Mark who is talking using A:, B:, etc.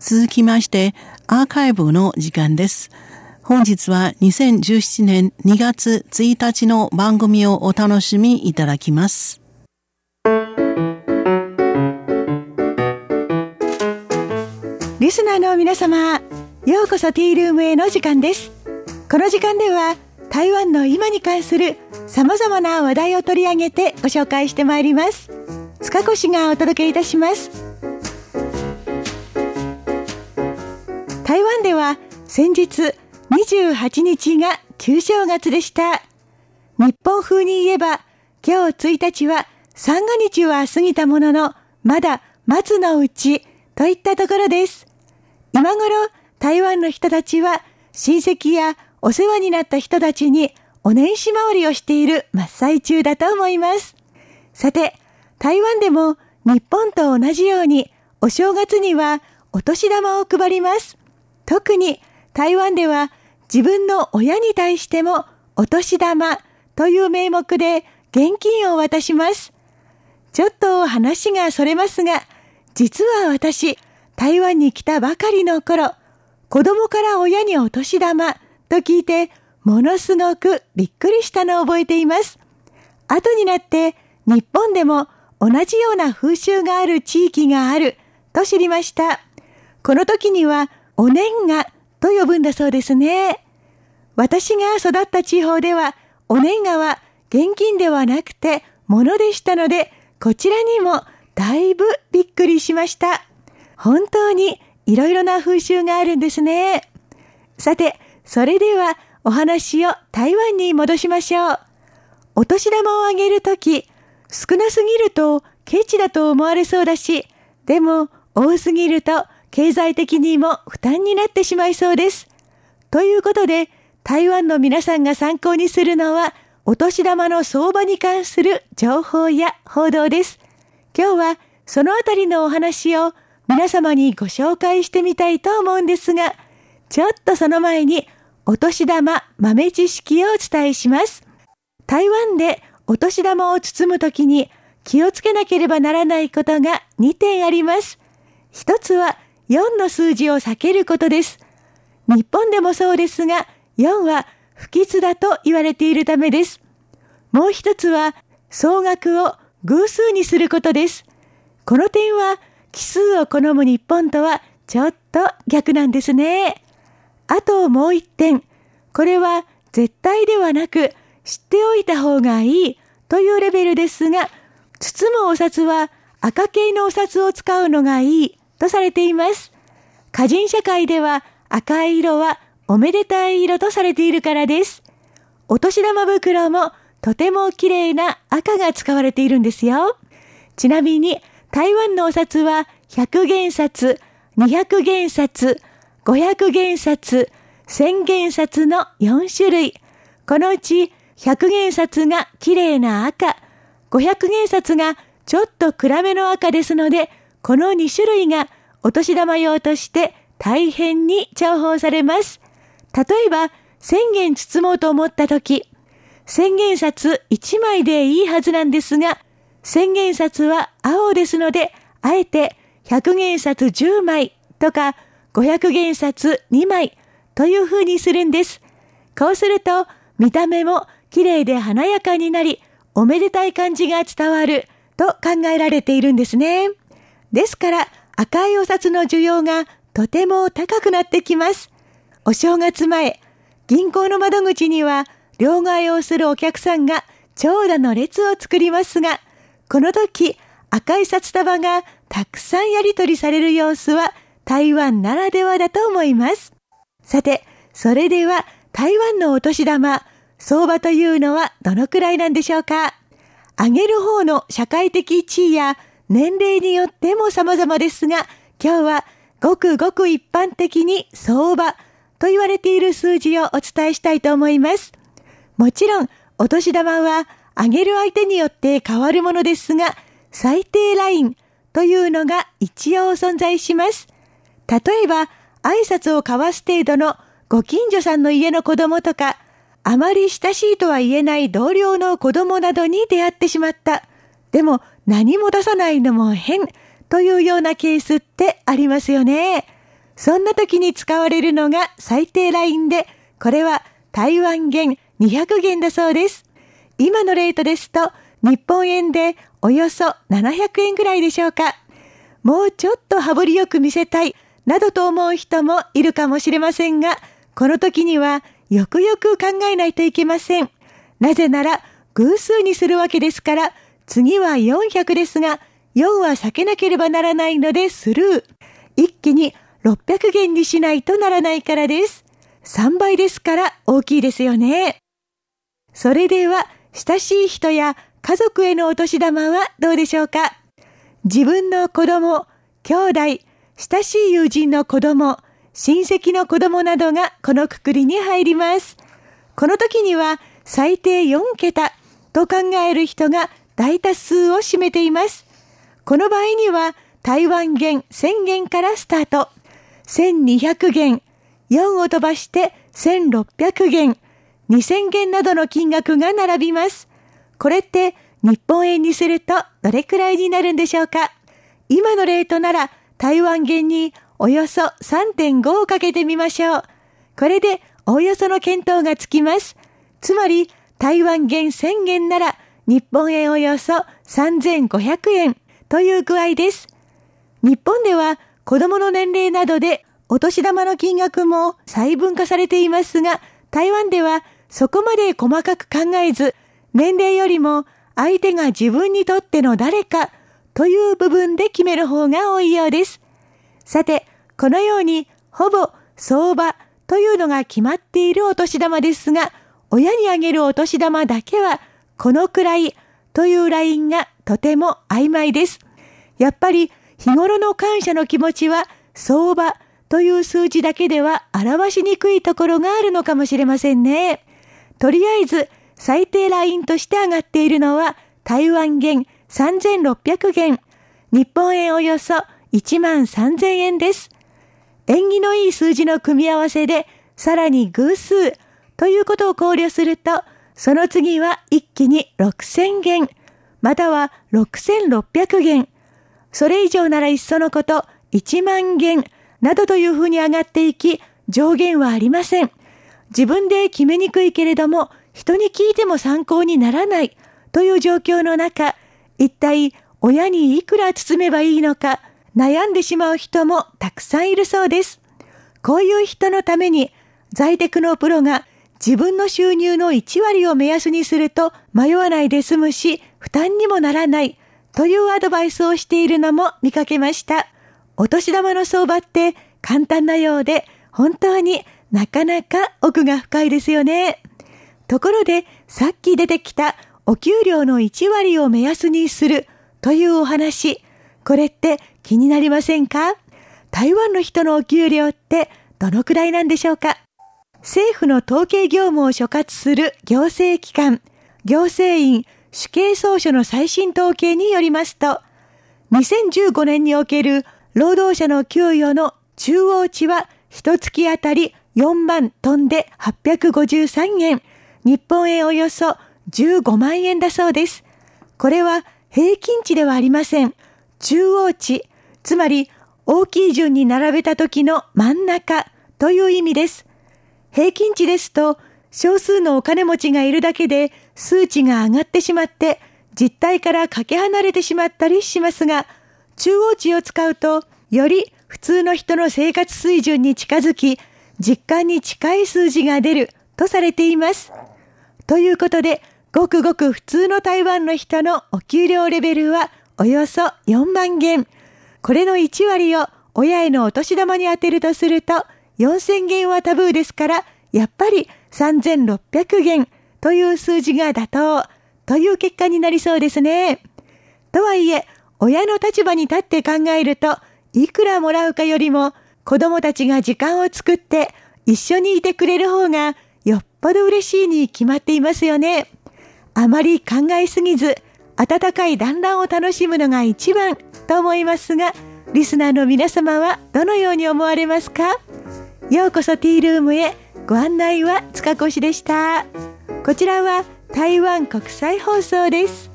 A: 続きまして、アーカイブの時間です。本日は2017年2月1日の番組をお楽しみいただきます。
B: リスナーの皆様、ようこそティールームへの時間です。この時間では、台湾の今に関する様々な話題を取り上げてご紹介してまいります。塚越がお届けいたします。台湾では先日28日が旧正月でした。日本風に言えば今日1日は三が日は過ぎたもののまだ松のうちといったところです。今頃台湾の人たちは親戚やお世話になった人たちにお年始回りをしている真っ最中だと思います。さて、台湾でも日本と同じようにお正月にはお年玉を配ります。特に台湾では自分の親に対してもお年玉という名目で現金を渡します。ちょっと話がそれますが、実は私、台湾に来たばかりの頃、子供から親にお年玉と聞いて、ものすごくびっくりしたのを覚えています。後になって日本でも同じような風習がある地域があると知りました。この時にはお年賀と呼ぶんだそうですね。私が育った地方では、お年賀は現金ではなくて物でしたので、こちらにもだいぶびっくりしました。本当にいろいろな風習があるんですね。さて、それではお話を台湾に戻しましょう。お年玉をあげるとき、少なすぎるとケチだと思われそうだし、でも多すぎると経済的にも負担になってしまいそうです。ということで、台湾の皆さんが参考にするのは、お年玉の相場に関する情報や報道です。今日はそのあたりのお話を皆様にご紹介してみたいと思うんですが、ちょっとその前にお年玉豆知識をお伝えします。台湾でお年玉を包むときに気をつけなければならないことが2点あります。一つは4の数字を避けることです。日本でもそうですが、4は不吉だと言われているためです。もう一つは、総額を偶数にすることです。この点は、奇数を好む日本とはちょっと逆なんですね。あともう一点。これは絶対ではなく、知っておいた方がいいというレベルですが、包むお札は赤系のお札を使うのがいいとされています。歌人社会では赤い色はおめでたい色とされているからです。お年玉袋もとても綺麗な赤が使われているんですよ。ちなみに台湾のお札は100元札、200元札、500元札、1000元札の4種類。このうち100元札が綺麗な赤、500元札がちょっと暗めの赤ですので、この2種類がお年玉用として大変に重宝されます。例えば、1000元包もうと思った時、千元札1枚でいいはずなんですが、千元札は青ですので、あえて100元札10枚とか500元札2枚という風にするんです。こうすると見た目も綺麗で華やかになり、おめでたい感じが伝わると考えられているんですね。ですから赤いお札の需要がとても高くなってきます。お正月前、銀行の窓口には両替をするお客さんが長蛇の列を作りますが、この時赤い札束がたくさんやり取りされる様子は台湾ならではだと思います。さて、それでは台湾のお年玉、相場というのはどのくらいなんでしょうか？あげる方の社会的地位や年齢によっても様々ですが、今日はごくごく一般的に相場と言われている数字をお伝えしたいと思います。もちろん、お年玉はあげる相手によって変わるものですが、最低ラインというのが一応存在します。例えば、挨拶を交わす程度のご近所さんの家の子供とか、あまり親しいとは言えない同僚の子供などに出会ってしまった。でも、何も出さないのも変というようなケースってありますよね。そんな時に使われるのが最低ラインで、これは台湾元200元だそうです。今のレートですと、日本円でおよそ700円ぐらいでしょうか。もうちょっと羽振りよく見せたい、などと思う人もいるかもしれませんが、この時にはよくよく考えないといけません。なぜなら偶数にするわけですから、次は400ですが、4は避けなければならないのでスルー。一気に600元にしないとならないからです。3倍ですから大きいですよね。それでは、親しい人や家族へのお年玉はどうでしょうか？自分の子供、兄弟、親しい友人の子供、親戚の子供などがこのくくりに入ります。この時には最低4桁と考える人が大多数を占めています。この場合には台湾元1000元からスタート。1200元、4を飛ばして1600元、2000元などの金額が並びます。これって日本円にするとどれくらいになるんでしょうか？今のレートなら台湾元におよそ3.5をかけてみましょう。これでおおよその見当がつきます。つまり台湾元1000元なら日本円およそ3500円という具合です。日本では子供の年齢などでお年玉の金額も細分化されていますが、台湾ではそこまで細かく考えず、年齢よりも相手が自分にとっての誰かという部分で決める方が多いようです。さて、このようにほぼ相場というのが決まっているお年玉ですが、親にあげるお年玉だけはこのくらいというラインがとても曖昧です。やっぱり日頃の感謝の気持ちは相場という数字だけでは表しにくいところがあるのかもしれませんね。とりあえず最低ラインとして上がっているのは台湾元3600元、日本円およそ1万3000円です。縁起のいい数字の組み合わせでさらに偶数ということを考慮すると、その次は一気に6000元、または6600元、それ以上ならいっそのこと、1万元などというふうに上がっていき、上限はありません。自分で決めにくいけれども、人に聞いても参考にならないという状況の中、一体親にいくら包めばいいのか悩んでしまう人もたくさんいるそうです。こういう人のために在宅のプロが自分の収入の1割を目安にすると迷わないで済むし負担にもならないというアドバイスをしているのも見かけました。お年玉の相場って簡単なようで、本当になかなか奥が深いですよね。ところで、さっき出てきたお給料の1割を目安にするというお話、これって気になりませんか？台湾の人のお給料ってどのくらいなんでしょうか？政府の統計業務を所括する行政機関、行政院主計総書の最新統計によりますと、2015年における労働者の給与の中央値は一月あたり4万トンで853円、日本円およそ15万円だそうです。これは平均値ではありません。中央値、つまり大きい順に並べた時の真ん中という意味です。平均値ですと少数のお金持ちがいるだけで数値が上がってしまって実態からかけ離れてしまったりしますが、中央値を使うとより普通の人の生活水準に近づき、実感に近い数字が出るとされています。ということで、ごくごく普通の台湾の人のお給料レベルはおよそ4万元。これの1割を親へのお年玉に充てるとすると4000元はタブーですから、やっぱり3600元という数字が妥当という結果になりそうですね。とはいえ、親の立場に立って考えると、いくらもらうかよりも子供たちが時間を作って一緒にいてくれる方がよっぽど嬉しいに決まっていますよね。あまり考えすぎず、温かい団らんを楽しむのが一番と思いますが、リスナーの皆様はどのように思われますか？ようこそティールームへご案内は塚越でした。こちらは台湾国際放送です。